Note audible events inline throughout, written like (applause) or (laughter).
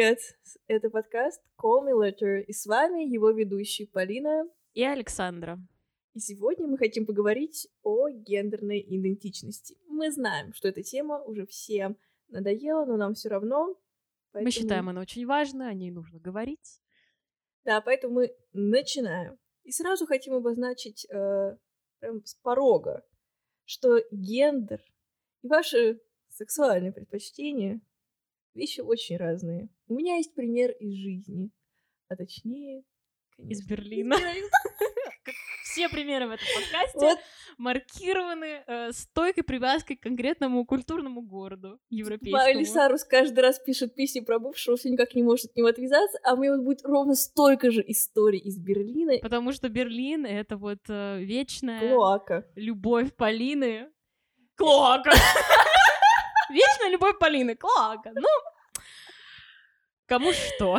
Привет! Это подкаст Call Me Letter, и с вами его ведущие Полина и Александра. И сегодня мы хотим поговорить о гендерной идентичности. Мы знаем, что эта тема уже всем надоела, но нам все равно. Поэтому... Мы считаем, она очень важна, о ней нужно говорить. Да, поэтому мы начинаем. И сразу хотим обозначить э, прям с порога, что гендер и ваши сексуальные предпочтения вещи очень разные. У меня есть пример из жизни, а точнее, конечно, из Берлина. Из Берлина. (laughs) Все примеры в этом подкасте вот. маркированы э, стойкой привязкой к конкретному культурному городу европейскому. Майли Сарус каждый раз пишет песни про бывшего, все никак не может от него отвязаться, а у меня вот будет ровно столько же историй из Берлина. Потому что Берлин — это вот э, вечная... Клоака. Любовь Полины. Клоака! (laughs) Вечная любовь Полины. Клоака. Ну, кому что.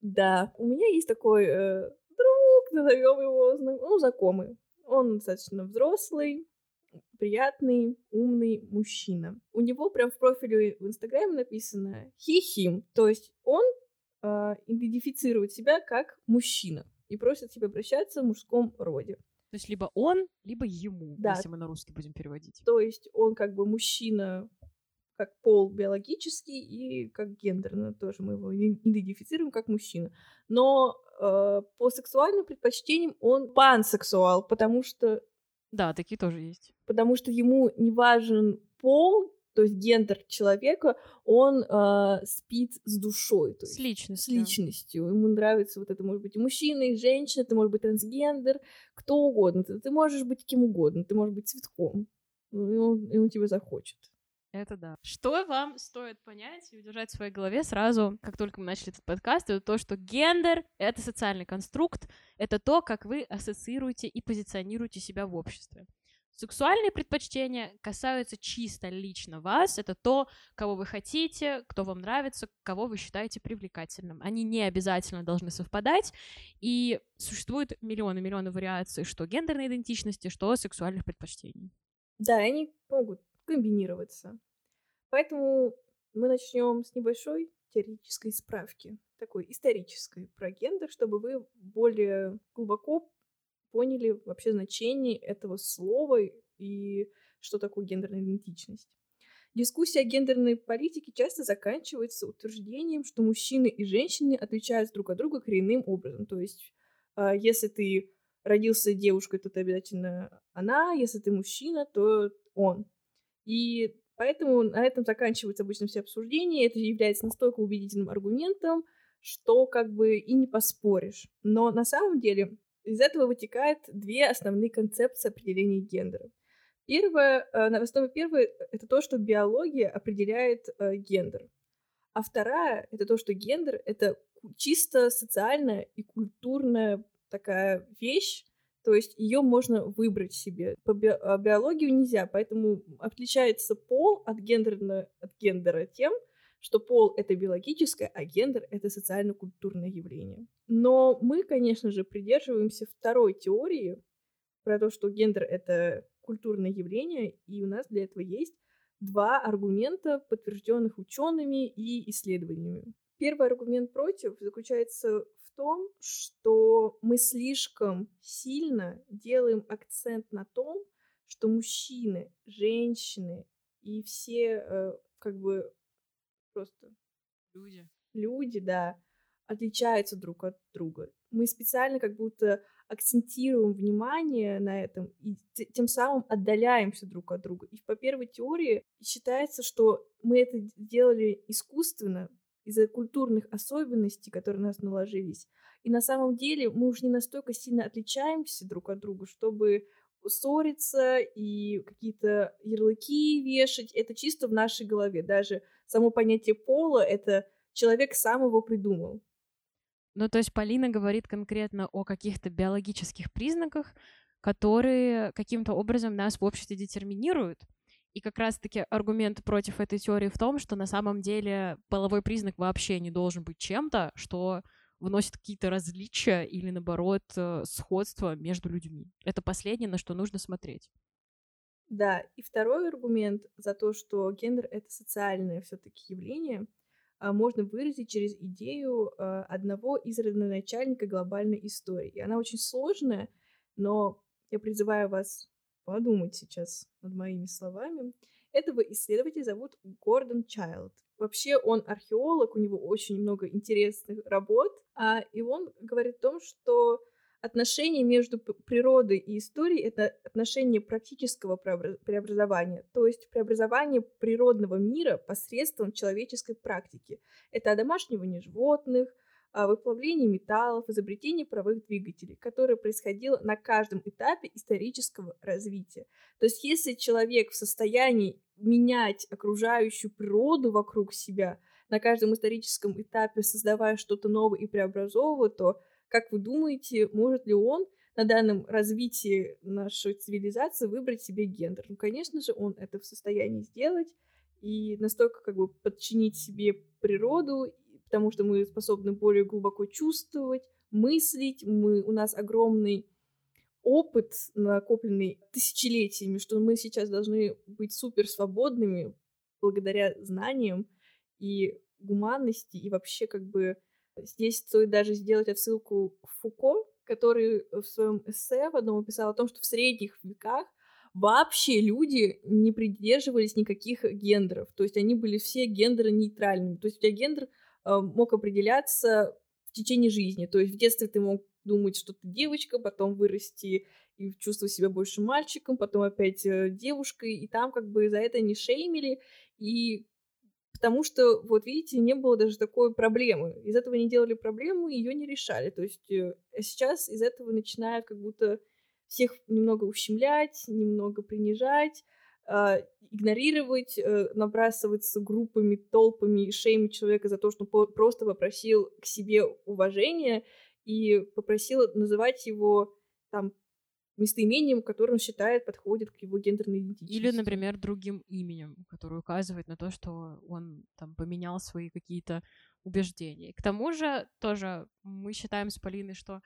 Да, у меня есть такой э, друг, назовем его, ну, знакомый. Он достаточно взрослый, приятный, умный мужчина. У него прям в профиле в Инстаграме написано him, то есть он э, идентифицирует себя как мужчина и просит себя обращаться в мужском роде. То есть либо он, либо ему, да. если мы на русский будем переводить. То есть он как бы мужчина как пол биологический и как гендерно тоже мы его идентифицируем как мужчина. Но э, по сексуальным предпочтениям он пансексуал, потому что... Да, такие тоже есть. Потому что ему не важен пол, то есть гендер человека, он э, спит с душой. То есть с личностью. С личностью. Ему нравится вот это, может быть, и мужчина, и женщина, ты может быть трансгендер, кто угодно. Ты, ты можешь быть кем угодно, ты можешь быть цветком, и он, и он тебя захочет. Это да. Что вам стоит понять и удержать в своей голове сразу, как только мы начали этот подкаст, это то, что гендер — это социальный конструкт, это то, как вы ассоциируете и позиционируете себя в обществе. Сексуальные предпочтения касаются чисто лично вас. Это то, кого вы хотите, кто вам нравится, кого вы считаете привлекательным. Они не обязательно должны совпадать. И существует миллионы-миллионы вариаций что гендерной идентичности, что сексуальных предпочтений. Да, они могут комбинироваться. Поэтому мы начнем с небольшой теоретической справки, такой исторической про гендер, чтобы вы более глубоко поняли вообще значение этого слова и что такое гендерная идентичность. Дискуссия о гендерной политике часто заканчивается утверждением, что мужчины и женщины отличаются друг от друга коренным образом. То есть, а, если ты родился девушкой, то ты обязательно она, если ты мужчина, то он. И поэтому на этом заканчиваются обычно все обсуждения. Это является настолько убедительным аргументом, что как бы и не поспоришь. Но на самом деле из этого вытекает две основные концепции определения гендера. Первое, э, на основе первой, это то, что биология определяет э, гендер. А вторая — это то, что гендер — это чисто социальная и культурная такая вещь, то есть ее можно выбрать себе. По би- а биологию нельзя, поэтому отличается пол от, гендерно- от гендера тем, что пол — это биологическое, а гендер — это социально-культурное явление. Но мы, конечно же, придерживаемся второй теории про то, что гендер — это культурное явление, и у нас для этого есть два аргумента, подтвержденных учеными и исследованиями. Первый аргумент против заключается том, что мы слишком сильно делаем акцент на том, что мужчины, женщины и все э, как бы просто люди, люди, да, отличаются друг от друга. Мы специально как будто акцентируем внимание на этом и тем самым отдаляемся друг от друга. И по первой теории считается, что мы это делали искусственно, из-за культурных особенностей, которые на нас наложились. И на самом деле мы уж не настолько сильно отличаемся друг от друга, чтобы ссориться и какие-то ярлыки вешать. Это чисто в нашей голове. Даже само понятие пола — это человек сам его придумал. Ну, то есть Полина говорит конкретно о каких-то биологических признаках, которые каким-то образом нас в обществе детерминируют. И как раз-таки аргумент против этой теории в том, что на самом деле половой признак вообще не должен быть чем-то, что вносит какие-то различия или, наоборот, э, сходства между людьми. Это последнее, на что нужно смотреть. Да, и второй аргумент за то, что гендер — это социальное все таки явление, а, можно выразить через идею а, одного из родоначальника глобальной истории. И она очень сложная, но я призываю вас подумать сейчас над моими словами. Этого исследователя зовут Гордон Чайлд. Вообще он археолог, у него очень много интересных работ, а, и он говорит о том, что отношение между природой и историей — это отношение практического преобразования, то есть преобразование природного мира посредством человеческой практики. Это одомашнивание животных, выплавление металлов, изобретение правых двигателей, которое происходило на каждом этапе исторического развития. То есть если человек в состоянии менять окружающую природу вокруг себя на каждом историческом этапе, создавая что-то новое и преобразовывая, то как вы думаете, может ли он на данном развитии нашей цивилизации выбрать себе гендер? Ну, конечно же, он это в состоянии сделать и настолько как бы подчинить себе природу, потому что мы способны более глубоко чувствовать, мыслить, мы, у нас огромный опыт, накопленный тысячелетиями, что мы сейчас должны быть супер свободными благодаря знаниям и гуманности, и вообще как бы Здесь стоит даже сделать отсылку к Фуко, который в своем эссе в одном писал о том, что в средних веках вообще люди не придерживались никаких гендеров. То есть они были все гендеры нейтральными. То есть у тебя гендер мог определяться в течение жизни. То есть в детстве ты мог думать, что ты девочка, потом вырасти и чувствовать себя больше мальчиком, потом опять э, девушкой, и там как бы за это не шеймили. И Потому что, вот видите, не было даже такой проблемы. Из этого не делали проблему, ее не решали. То есть э, а сейчас из этого начинают как будто всех немного ущемлять, немного принижать, игнорировать, э, набрасываться группами, толпами и шеймить человека за то, что он просто попросил к себе уважения и попросил называть его там местоимением, которое он считает подходит к его гендерной идентичности. Или, например, другим именем, которое указывает на то, что он там поменял свои какие-то убеждения. К тому же тоже мы считаем с Полиной, что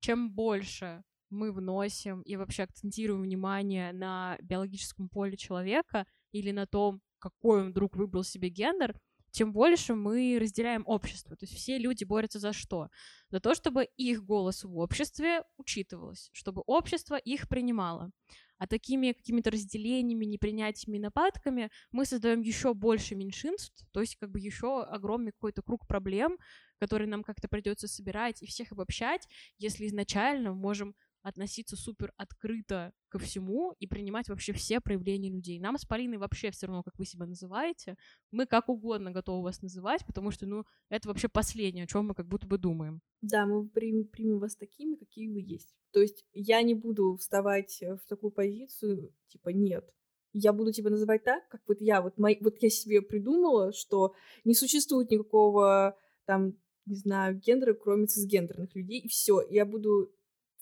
чем больше мы вносим и вообще акцентируем внимание на биологическом поле человека или на том, какой он вдруг выбрал себе гендер, тем больше мы разделяем общество. То есть все люди борются за что? За то, чтобы их голос в обществе учитывалось, чтобы общество их принимало. А такими какими-то разделениями, непринятиями, нападками мы создаем еще больше меньшинств, то есть как бы еще огромный какой-то круг проблем, который нам как-то придется собирать и всех обобщать, если изначально мы можем относиться супер открыто ко всему и принимать вообще все проявления людей. Нам с Полиной вообще все равно, как вы себя называете. Мы как угодно готовы вас называть, потому что, ну, это вообще последнее, о чем мы как будто бы думаем. Да, мы примем, примем вас такими, какие вы есть. То есть я не буду вставать в такую позицию, типа, нет, я буду тебя называть так, как вот я, вот, мой, вот я себе придумала, что не существует никакого там, не знаю, гендера, кроме цисгендерных людей, и все. Я буду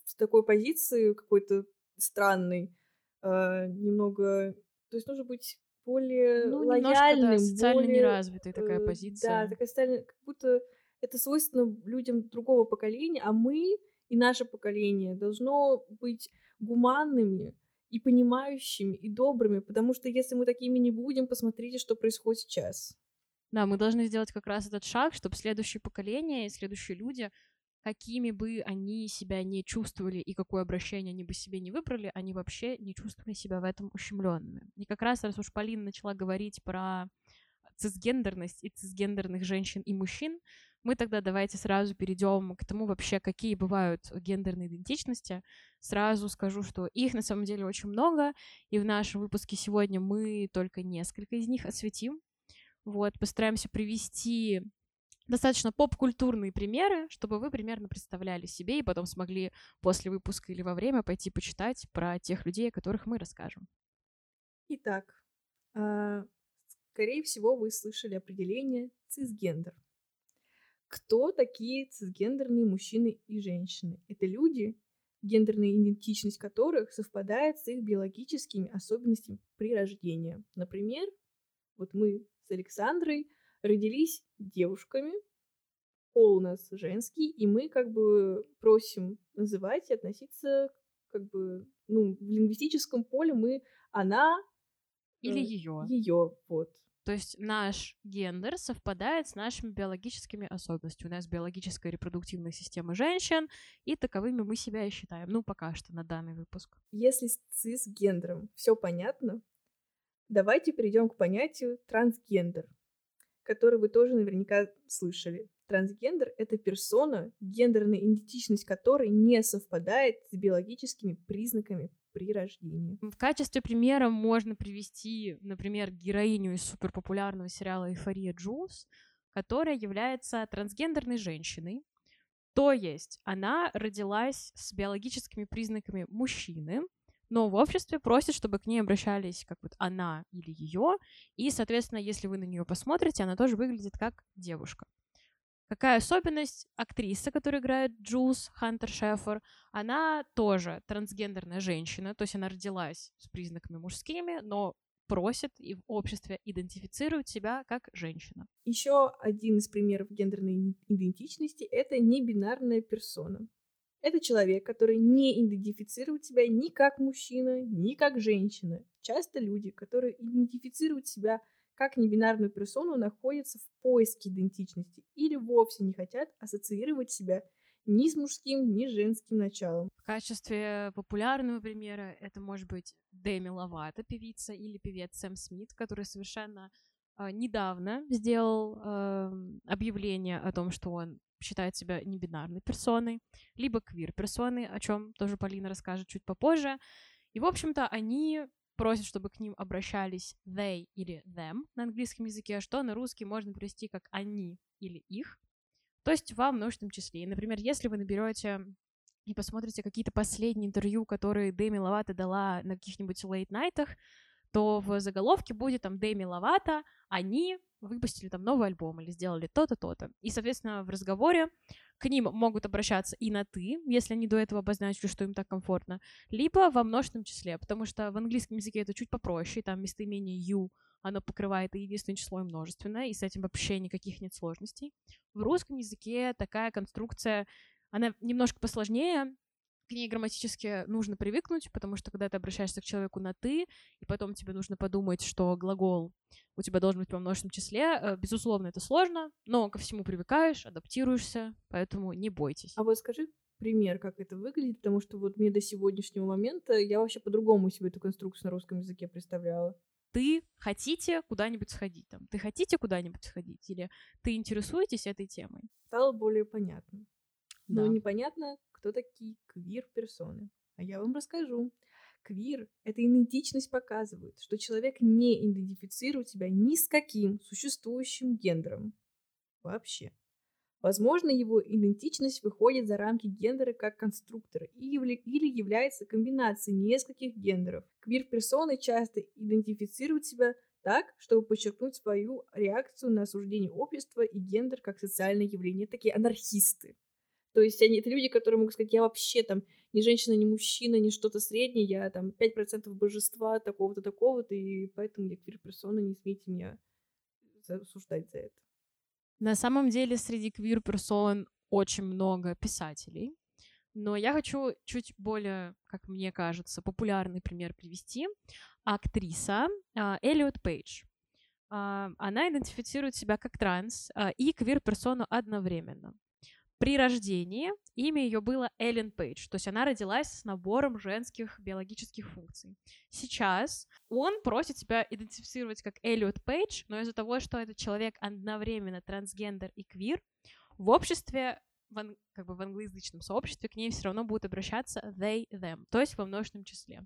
в такой позиции какой-то странной, э, немного... То есть нужно быть более ну, лояльным, да, социально более, неразвитой такая э, позиция. Да, такая социально... Как будто это свойственно людям другого поколения, а мы и наше поколение должно быть гуманными и понимающими, и добрыми, потому что если мы такими не будем, посмотрите, что происходит сейчас. Да, мы должны сделать как раз этот шаг, чтобы следующее поколение и следующие люди какими бы они себя не чувствовали и какое обращение они бы себе не выбрали, они вообще не чувствовали себя в этом ущемленными. И как раз, раз уж Полина начала говорить про цисгендерность и цисгендерных женщин и мужчин, мы тогда давайте сразу перейдем к тому вообще, какие бывают гендерные идентичности. Сразу скажу, что их на самом деле очень много, и в нашем выпуске сегодня мы только несколько из них осветим. Вот, постараемся привести достаточно поп-культурные примеры, чтобы вы примерно представляли себе и потом смогли после выпуска или во время пойти почитать про тех людей, о которых мы расскажем. Итак, э, скорее всего, вы слышали определение цисгендер. Кто такие цисгендерные мужчины и женщины? Это люди, гендерная идентичность которых совпадает с их биологическими особенностями при рождении. Например, вот мы с Александрой родились девушками, пол у нас женский, и мы как бы просим называть и относиться как бы, ну, в лингвистическом поле мы она или э, ее. Ее, вот. То есть наш гендер совпадает с нашими биологическими особенностями. У нас биологическая репродуктивная система женщин, и таковыми мы себя и считаем. Ну, пока что на данный выпуск. Если с цисгендером все понятно, давайте перейдем к понятию трансгендер, который вы тоже наверняка слышали. Трансгендер — это персона, гендерная идентичность которой не совпадает с биологическими признаками при рождении. В качестве примера можно привести, например, героиню из суперпопулярного сериала «Эйфория Джулс», которая является трансгендерной женщиной. То есть она родилась с биологическими признаками мужчины, но в обществе просят, чтобы к ней обращались как вот она или ее, и, соответственно, если вы на нее посмотрите, она тоже выглядит как девушка. Какая особенность? Актриса, которая играет Джулс Хантер Шефер, она тоже трансгендерная женщина, то есть она родилась с признаками мужскими, но просит и в обществе идентифицирует себя как женщина. Еще один из примеров гендерной идентичности — это небинарная персона. Это человек, который не идентифицирует себя ни как мужчина, ни как женщина. Часто люди, которые идентифицируют себя как небинарную персону находятся в поиске идентичности или вовсе не хотят ассоциировать себя ни с мужским, ни с женским началом. В качестве популярного примера это может быть Дэми Ловато, певица, или певец Сэм Смит, который совершенно э, недавно сделал э, объявление о том, что он считает себя небинарной персоной, либо квир-персоной, о чем тоже Полина расскажет чуть попозже. И, в общем-то, они просят, чтобы к ним обращались they или them на английском языке, а что на русский можно перевести как они или их. То есть во множественном числе. И, например, если вы наберете и посмотрите какие-то последние интервью, которые Дэми Ловато дала на каких-нибудь лейт-найтах, то в заголовке будет там Дэми Ловато, они выпустили там новый альбом или сделали то-то, то-то. И, соответственно, в разговоре к ним могут обращаться и на «ты», если они до этого обозначили, что им так комфортно, либо во множественном числе, потому что в английском языке это чуть попроще, там местоимение «you» оно покрывает и единственное число, и множественное, и с этим вообще никаких нет сложностей. В русском языке такая конструкция, она немножко посложнее, к ней грамматически нужно привыкнуть, потому что когда ты обращаешься к человеку на «ты», и потом тебе нужно подумать, что глагол у тебя должен быть во множественном числе, э, безусловно, это сложно, но ко всему привыкаешь, адаптируешься, поэтому не бойтесь. А вот скажи пример, как это выглядит, потому что вот мне до сегодняшнего момента я вообще по-другому себе эту конструкцию на русском языке представляла ты хотите куда-нибудь сходить, там, ты хотите куда-нибудь сходить, или ты интересуетесь этой темой. Стало более понятно. Да. Но непонятно, кто такие квир-персоны. А я вам расскажу. Квир — это идентичность показывает, что человек не идентифицирует себя ни с каким существующим гендером. Вообще. Возможно, его идентичность выходит за рамки гендера как конструктора или является комбинацией нескольких гендеров. Квир-персоны часто идентифицируют себя так, чтобы подчеркнуть свою реакцию на осуждение общества и гендер как социальное явление. Такие анархисты. То есть они это люди, которые могут сказать, я вообще там ни женщина, ни мужчина, ни что-то среднее, я там 5% божества такого-то, такого-то, и поэтому я квир-персона, не смейте меня осуждать за это. На самом деле среди квир-персон очень много писателей, но я хочу чуть более, как мне кажется, популярный пример привести. Актриса uh, Эллиот Пейдж. Uh, она идентифицирует себя как транс uh, и квир-персону одновременно. При рождении имя ее было Эллен Пейдж, то есть она родилась с набором женских биологических функций. Сейчас он просит себя идентифицировать как Эллиот Пейдж, но из-за того, что этот человек одновременно трансгендер и квир, в обществе в, ан- как бы в англоязычном сообществе к ней все равно будут обращаться they, them, то есть во множественном числе.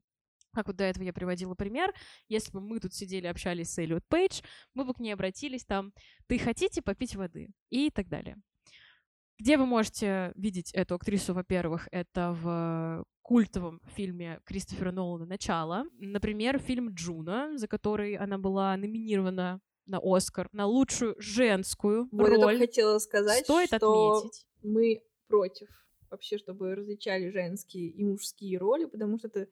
Как вот до этого я приводила пример, если бы мы тут сидели, общались с Эллиот Пейдж, мы бы к ней обратились там, ты хотите попить воды? И так далее. Где вы можете видеть эту актрису, во-первых, это в культовом фильме Кристофера Нолана «Начало». Например, фильм «Джуно», за который она была номинирована на Оскар, на лучшую женскую вот роль. Я хотела сказать, Стоит что отметить. мы против вообще, чтобы различали женские и мужские роли, потому что это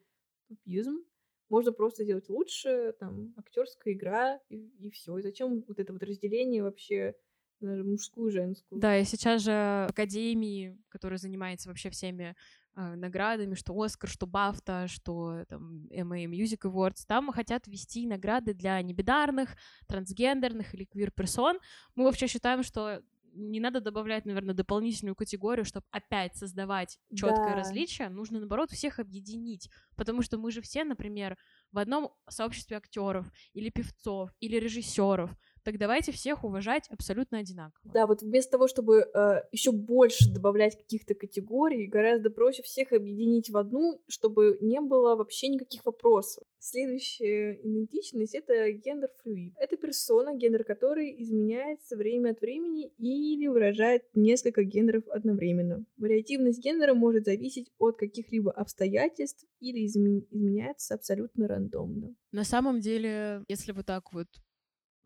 тупизм. Можно просто сделать лучше, там, актерская игра, и, и все. И зачем вот это вот разделение вообще мужскую, женскую. Да, и сейчас же в академии, которая занимается вообще всеми э, наградами, что Оскар, что Бафта, что там MA Music Awards. Там хотят ввести награды для небинарных, трансгендерных или квир-персон. Мы вообще считаем, что не надо добавлять, наверное, дополнительную категорию, чтобы опять создавать четкое Да. различие. Нужно, наоборот, всех объединить. Потому что мы же все, например, в одном сообществе актеров или певцов или режиссеров. Так давайте всех уважать абсолютно одинаково. Да, вот вместо того, чтобы еще больше добавлять каких-то категорий, гораздо проще всех объединить в одну, чтобы не было вообще никаких вопросов. Следующая идентичность — это genderfluid. Это персона, гендер которой изменяется время от времени или выражает несколько гендеров одновременно. Вариативность гендера может зависеть от каких-либо обстоятельств или изме- изменяется абсолютно рандомно. На самом деле, если вот так вот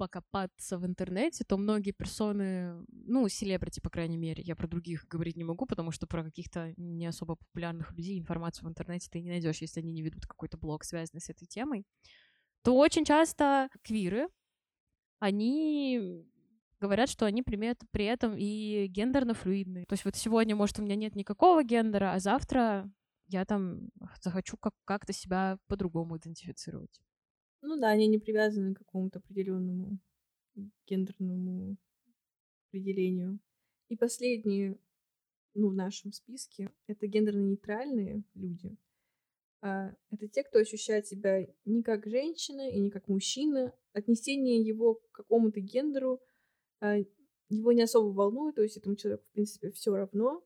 покопаться в интернете, то многие персоны, ну, селебрити, по крайней мере, я про других говорить не могу, потому что про каких-то не особо популярных людей информацию в интернете ты не найдешь, если они не ведут какой-то блог, связанный с этой темой, то очень часто квиры, они говорят, что они при, эт- при этом и гендерно-флюидные. То есть вот сегодня, может, у меня нет никакого гендера, а завтра я там захочу как- как-то себя по-другому идентифицировать. Ну да, они не привязаны к какому-то определенному гендерному определению. И последние, ну, в нашем списке, это гендерно-нейтральные люди. А, это те, кто ощущает себя не как женщина и не как мужчина. Отнесение его к какому-то гендеру а, его не особо волнует, то есть этому человеку, в принципе, все равно,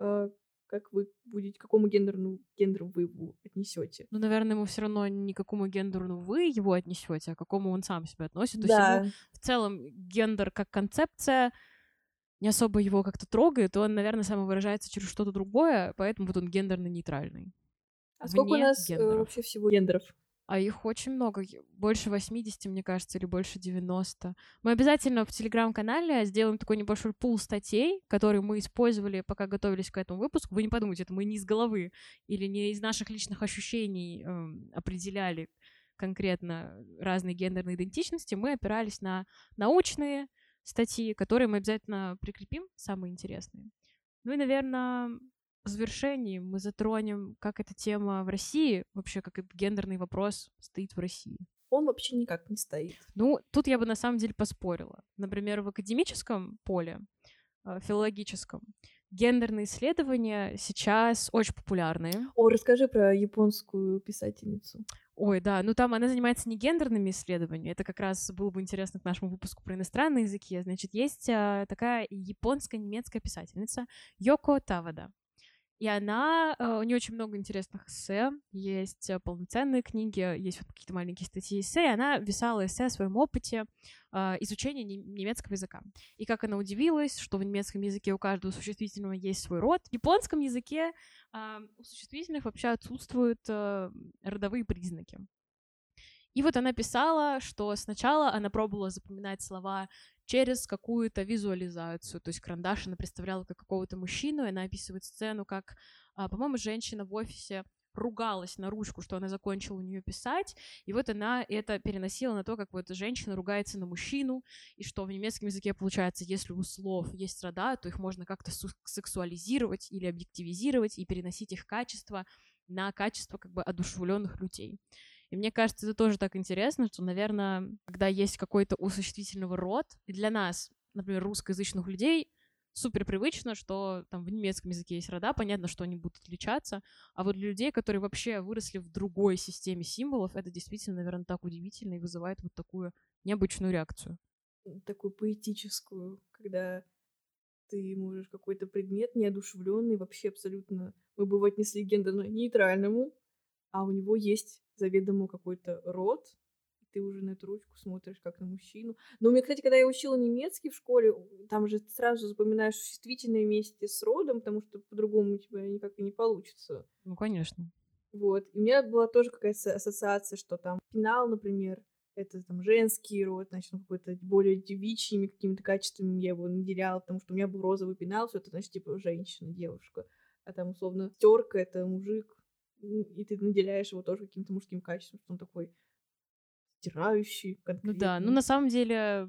а, как вы будете, к какому гендерному гендеру вы его отнесете. Ну, наверное, ему все равно не к какому гендеру вы его отнесете, а к какому он сам себя относит. То есть ему в целом гендер как концепция не особо его как-то трогает, он, наверное, самовыражается через что-то другое, поэтому вот он гендерно-нейтральный. А сколько у нас э, вообще всего гендеров? А их очень много, больше 80, мне кажется, или больше 90. Мы обязательно в телеграм-канале сделаем такой небольшой пул статей, которые мы использовали, пока готовились к этому выпуску. Вы не подумайте, это мы не из головы или не из наших личных ощущений эм, определяли конкретно разные гендерные идентичности. Мы опирались на научные статьи, которые мы обязательно прикрепим, самые интересные. Ну и, наверное, завершении мы затронем, как эта тема в России, вообще как этот гендерный вопрос стоит в России. Он вообще никак не стоит. Ну, тут я бы на самом деле поспорила. Например, в академическом поле, э, филологическом, гендерные исследования сейчас очень популярные. О, расскажи про японскую писательницу. Ой, да, ну там она занимается не гендерными исследованиями, это как раз было бы интересно к нашему выпуску про иностранные языки. Значит, есть а, такая японско-немецкая писательница Йоко Тавада. И она, э, у нее очень много интересных эссе, есть э, полноценные книги, есть вот какие-то маленькие статьи эссе, и она писала эссе о своем опыте э, изучения не- немецкого языка. И как она удивилась, что в немецком языке у каждого существительного есть свой род. В японском языке у существительных вообще отсутствуют родовые признаки. И вот она писала, что сначала она пробовала запоминать слова через какую-то визуализацию, то есть карандаш она представляла как какого-то мужчину, и она описывает сцену, как, а, по-моему, женщина в офисе ругалась на ручку, что она закончила у нее писать, и вот она это переносила на то, как вот женщина ругается на мужчину, и что в немецком языке получается, если у слов есть рода, то их можно как-то су- сексуализировать или объективизировать и переносить их качество на качество как бы одушевленных людей. И мне кажется, это тоже так интересно, что, наверное, когда есть какой-то у существительного род, и для нас, например, русскоязычных людей, супер привычно, что там в немецком языке есть рода, понятно, что они будут отличаться, а вот для людей, которые вообще выросли в другой системе символов, это действительно, наверное, так удивительно и вызывает вот такую необычную реакцию. Такую поэтическую, когда ты можешь какой-то предмет неодушевленный, вообще абсолютно мы бы его отнесли к гендерно-нейтральному, а у него есть заведомо какой-то род, и ты уже на эту ручку смотришь как на мужчину. Но мне, кстати, когда я учила немецкий в школе, там же сразу запоминаешь существительное вместе с родом, потому что по-другому у тебя никак и не получится. Ну, конечно. Вот. И у меня была тоже какая-то ассоциация, что там пенал, например, это там женский род, значит, он какой-то более девичьими какими-то качествами я его наделяла, потому что у меня был розовый пенал, все это, значит, типа женщина, девушка. А там, условно, терка это мужик, и ты наделяешь его тоже каким-то мужским качеством, что он такой стирающий, Ну да, ну конкретный, на самом деле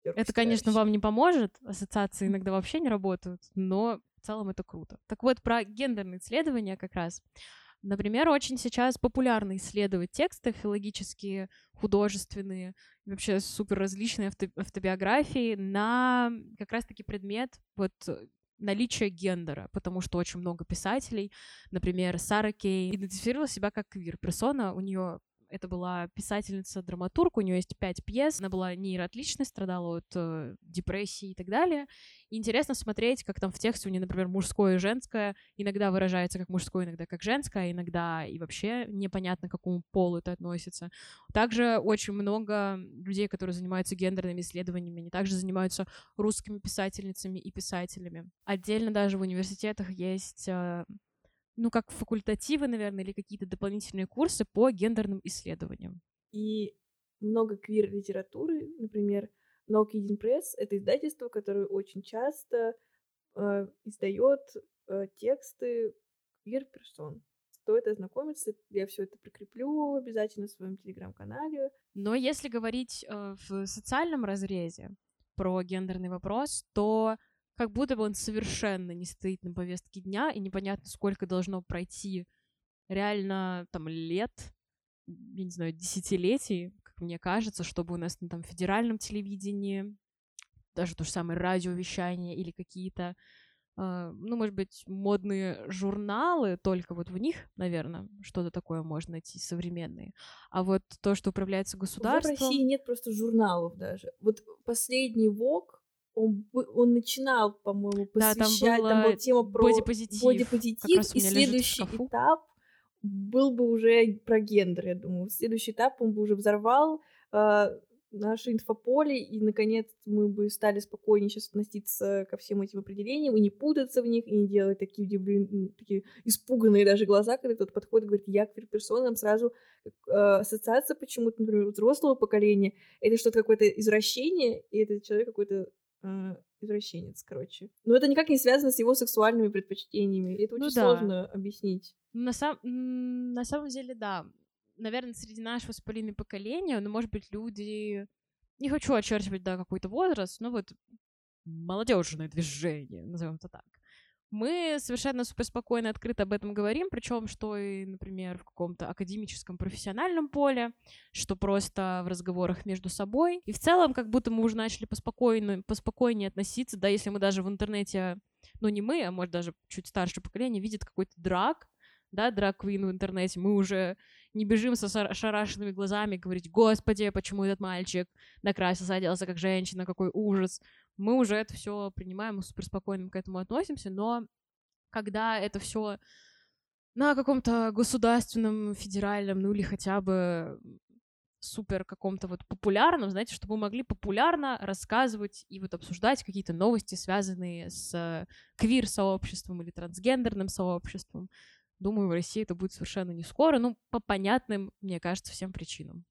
стёрку это, конечно, вам не поможет, ассоциации иногда вообще не работают, но в целом это круто. Так вот, про гендерные исследования как раз. Например, очень сейчас популярно исследовать тексты филологические, художественные, вообще супер различные авто автобиографии на как раз-таки предмет вот наличие гендера, потому что очень много писателей, например, Сара Кей идентифицировала себя как квир-персона, у нее это была писательница-драматург, у нее есть пять пьес, она была нейроотличной, страдала от э, депрессии и так далее. И интересно смотреть, как там в тексте у нее, например, мужское и женское иногда выражается как мужское, иногда как женское, иногда и вообще непонятно, к какому полу это относится. Также очень много людей, которые занимаются гендерными исследованиями, они также занимаются русскими писательницами и писателями. Отдельно даже в университетах есть э, ну, как факультативы, наверное, или какие-то дополнительные курсы по гендерным исследованиям. И много квир-литературы, например, No Kidding Press — это издательство, которое очень часто э, издает э, тексты квир-персон. Стоит ознакомиться, я все это прикреплю обязательно в своем телеграм-канале. Но если говорить э, в социальном разрезе про гендерный вопрос, то как будто бы он совершенно не стоит на повестке дня, и непонятно, сколько должно пройти реально там лет, я не знаю, десятилетий, как мне кажется, чтобы у нас на там федеральном телевидении, даже то же самое радиовещание или какие-то, э, ну, может быть, модные журналы, только вот в них, наверное, что-то такое можно найти современные. А вот то, что управляется государством... В России нет просто журналов даже. Вот последний ВОК, он, он начинал, по-моему, посвящать, да, там, было там была тема про бодипозитив, бодипозитив и следующий этап был бы уже про гендер, я думаю. Следующий этап он бы уже взорвал э, наше инфополе, и, наконец, мы бы стали спокойнее сейчас относиться ко всем этим определениям, и не путаться в них, и не делать такие, удивлен... такие испуганные даже глаза, когда кто-то подходит и говорит, я квир-персона, сразу э, ассоциация почему-то, например, взрослого поколения, это что-то какое-то извращение, и этот человек какой-то э, извращенец, короче. Но это никак не связано с его сексуальными предпочтениями. Это ну очень да. сложно объяснить. На, сам... на самом деле, да. Наверное, среди нашего с Полиной поколения, ну, может быть, люди... Не хочу очерчивать, да, какой-то возраст, но вот молодежное движение, назовем это так мы совершенно супер спокойно, открыто об этом говорим, причем что и, например, в каком-то академическом профессиональном поле, что просто в разговорах между собой. И в целом, как будто мы уже начали поспокойно, поспокойнее относиться, да, если мы даже в интернете, ну не мы, а может даже чуть старшее поколение видит какой-то драк, да, драг-квин в интернете, мы уже не бежим со ошарашенными глазами говорить, господи, почему этот мальчик накрасился, оделся как женщина, какой ужас. Мы уже это все принимаем, супер спокойно к этому относимся, но когда это все на каком-то государственном, федеральном, ну или хотя бы супер каком-то вот популярном, знаете, чтобы мы могли популярно рассказывать и вот обсуждать какие-то новости, связанные с квир-сообществом или трансгендерным сообществом. Думаю, в России это будет совершенно не скоро, ну, по понятным, мне кажется, всем причинам.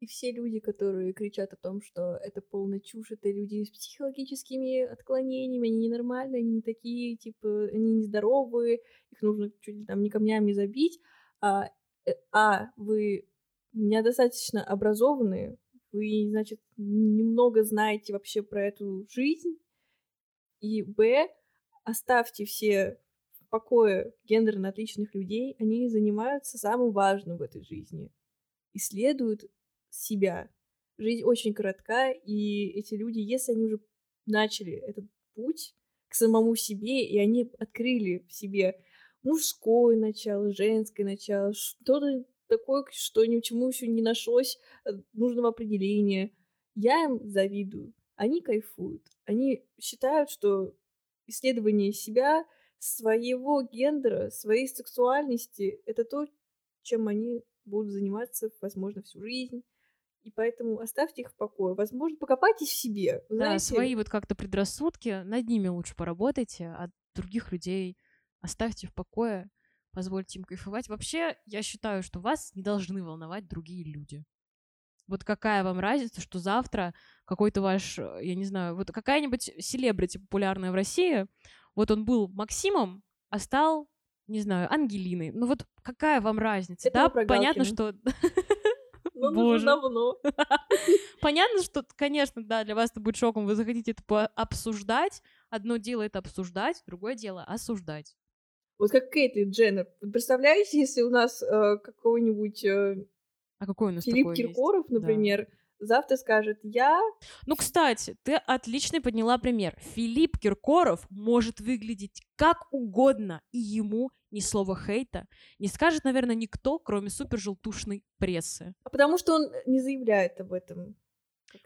И все люди, которые кричат о том, что это полная чушь, это люди с психологическими отклонениями, они ненормальные, они не такие, типа, они нездоровые, их нужно чуть ли там не камнями забить, а, э, а вы недостаточно образованные, вы, значит, немного знаете вообще про эту жизнь, и, б, оставьте все покое гендерно отличных людей, они занимаются самым важным в этой жизни. Исследуют себя. Жизнь очень коротка, и эти люди, если они уже начали этот путь к самому себе, и они открыли в себе мужское начало, женское начало, что-то такое, что ни к чему еще не нашлось э, нужного определения. Я им завидую. Они кайфуют. Они считают, что исследование себя своего гендера, своей сексуальности, это то, чем они будут заниматься, возможно, всю жизнь. И поэтому оставьте их в покое. Возможно, покопайтесь в себе. Да, знаете. свои вот как-то предрассудки, над ними лучше поработайте, а других людей оставьте в покое, позвольте им кайфовать. Вообще, я считаю, что вас не должны волновать другие люди. Вот какая вам разница, что завтра какой-то ваш, я не знаю, вот какая-нибудь селебрити популярная в России вот он был Максимом, а стал, не знаю, Ангелиной. Ну вот какая вам разница? Это да, понятно, что... (laughs) Ну, Боже. давно. (laughs) Понятно, что, конечно, да, для вас это будет шоком, вы захотите это обсуждать, Одно дело это обсуждать, другое дело осуждать. Вот как Кейтли Дженнер. Представляете, если у нас э, какой-нибудь э, А какой у нас Филипп Киркоров, есть? Да. Завтра скажет, я... Ну, кстати, ты отлично подняла пример. Филипп Киркоров может выглядеть как угодно, и ему ни слова хейта не скажет, наверное, никто, кроме супер желтушной прессы. А потому что он не заявляет об этом.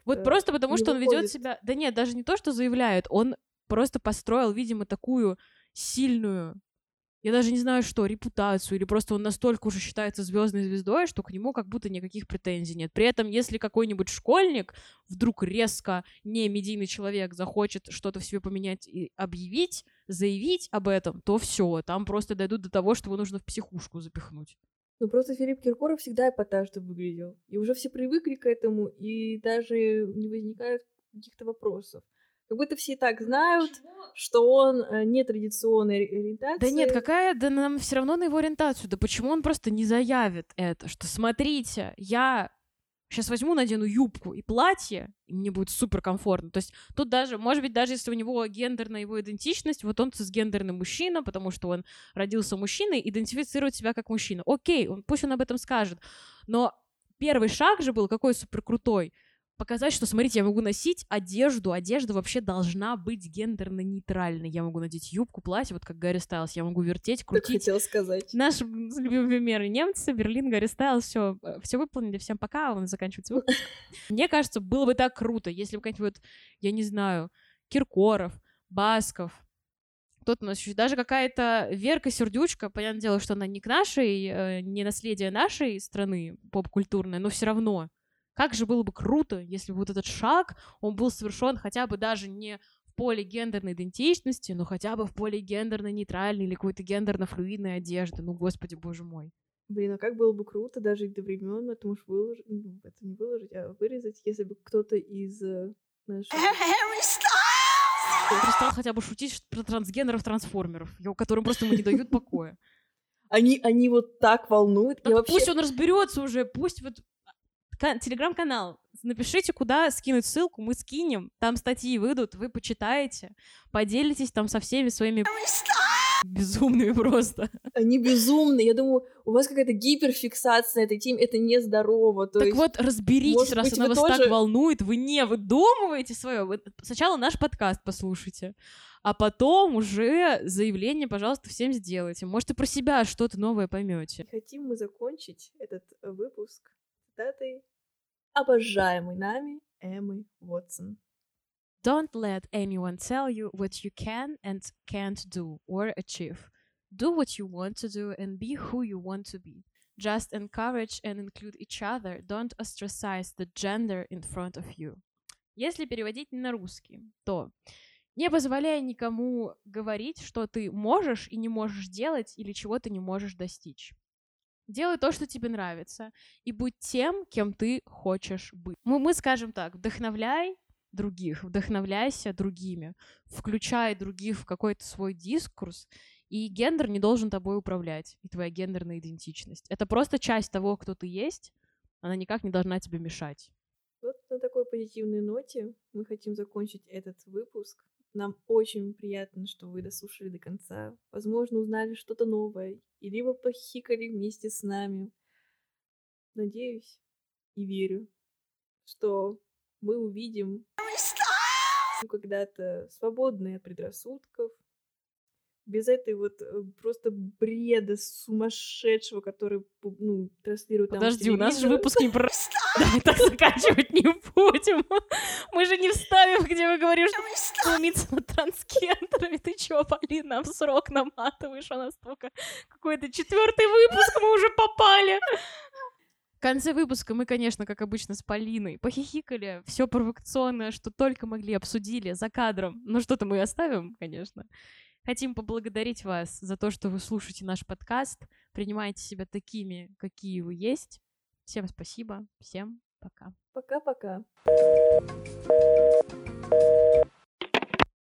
Вот просто потому, что он ведет выходит. себя... Да нет, даже не то, что заявляет, он просто построил, видимо, такую сильную, я даже не знаю что, репутацию, или просто он настолько уже считается звездной звездой, что к нему как будто никаких претензий нет. При этом, если какой-нибудь школьник вдруг резко не медийный человек захочет что-то в себе поменять и объявить, заявить об этом, то все, там просто дойдут до того, что его нужно в психушку запихнуть. Ну, просто Филипп Киркоров всегда эпатажно выглядел. И уже все привыкли к этому, и даже не возникает каких-то вопросов. Как будто все и так знают, что он э, нетрадиционной ори- ориентации. Да нет, какая, да нам все равно на его ориентацию. Да почему он просто не заявит это, что смотрите, я сейчас возьму, надену юбку и платье, и мне будет супер комфортно. То есть тут даже, может быть, даже если у него гендерная его идентичность, вот он цисгендерный мужчина, потому что он родился мужчиной, идентифицирует себя как мужчина. Окей, он, пусть он об этом скажет. Но первый шаг же был какой супер крутой. Показать, что, смотрите, я могу носить одежду. Одежда вообще должна быть гендерно-нейтральной. Я могу надеть юбку, платье, вот как Гарри Стайлс. Я могу вертеть, Так крутить. хотела сказать. Наши любимые примеры. Немцы, Берлин, Гарри Стайлс, все, все выполнили, всем пока, он заканчивается выпуск. (laughs) Мне кажется, было бы так круто, если бы какой-нибудь, вот, я не знаю, Киркоров, Басков, кто-то у нас еще, даже какая-то Верка Сердючка, понятное дело, что она не к нашей, э, не наследие нашей страны поп-культурное, но все равно. Как же было бы круто, если бы вот этот шаг, он был совершен хотя бы даже не в поле гендерной идентичности, но хотя бы в поле гендерно-нейтральной или какой-то гендерно-флюидной одежды. Ну, господи, боже мой. Блин, а как было бы круто даже до времен это уж выложить, ну, это не выложить, а вырезать, если бы кто-то из э, наших... Он перестал хотя бы шутить про трансгендеров-трансформеров, которым просто ему не дают покоя. Они, они вот так волнуют. Так Я вообще... Пусть он разберется уже, пусть вот телеграм-канал. Напишите, куда скинуть ссылку, мы скинем. Там статьи выйдут, вы почитаете, поделитесь там со всеми своими безумными просто. Они безумные. Я думаю, у вас какая-то гиперфиксация на этой теме. Это нездорово. То так есть... вот, разберитесь, может раз быть, она вас так тоже- волнует, вы не выдумываете свое. Вы сначала наш подкаст послушайте, а потом уже заявление, пожалуйста, всем сделайте. Может, и про себя что-то новое поймете. Хотим мы закончить этот выпуск цитатой обожаемой нами Эммы Уотсон. Don't let anyone tell you what you can and can't do or achieve. Do what you want to do and be who you want to be. Just encourage and include each other. Don't ostracize the gender in front of you. Если переводить на русский, то не позволяй никому говорить, что ты можешь и не можешь делать или чего ты не можешь достичь. Делай то, что тебе нравится, и будь тем, кем ты хочешь быть. Мы, мы скажем так, вдохновляй других, вдохновляйся другими, включай других в какой-то свой дискурс, и гендер не должен тобой управлять, и твоя гендерная идентичность. Это просто часть того, кто ты есть, она никак не должна тебе мешать. Вот на такой позитивной ноте мы хотим закончить этот выпуск. Нам очень приятно, что вы дослушали до конца. Возможно, узнали что-то новое. И либо похихикали вместе с нами. Надеюсь и верю, что мы увидим когда-то свободные от предрассудков, без этой вот э, просто бреда сумасшедшего, который ну, транслирует нам по Подожди, у нас же выпуск не про... (laughs) Давай так заканчивать не будем. (laughs) Мы же не вставим, где мы говорим, что глумиться над трансгендерами. Ты чё, Полин, нам срок наматываешь, у нас только какой-то четвертый выпуск, мы уже попали. В конце выпуска мы, конечно, как обычно, с Полиной похихикали, все провокационное, что только могли, обсудили за кадром. Но что-то мы оставим, конечно. Хотим поблагодарить вас за то, что вы слушаете наш подкаст, принимаете себя такими, какие вы есть. Всем спасибо, всем пока. Пока-пока.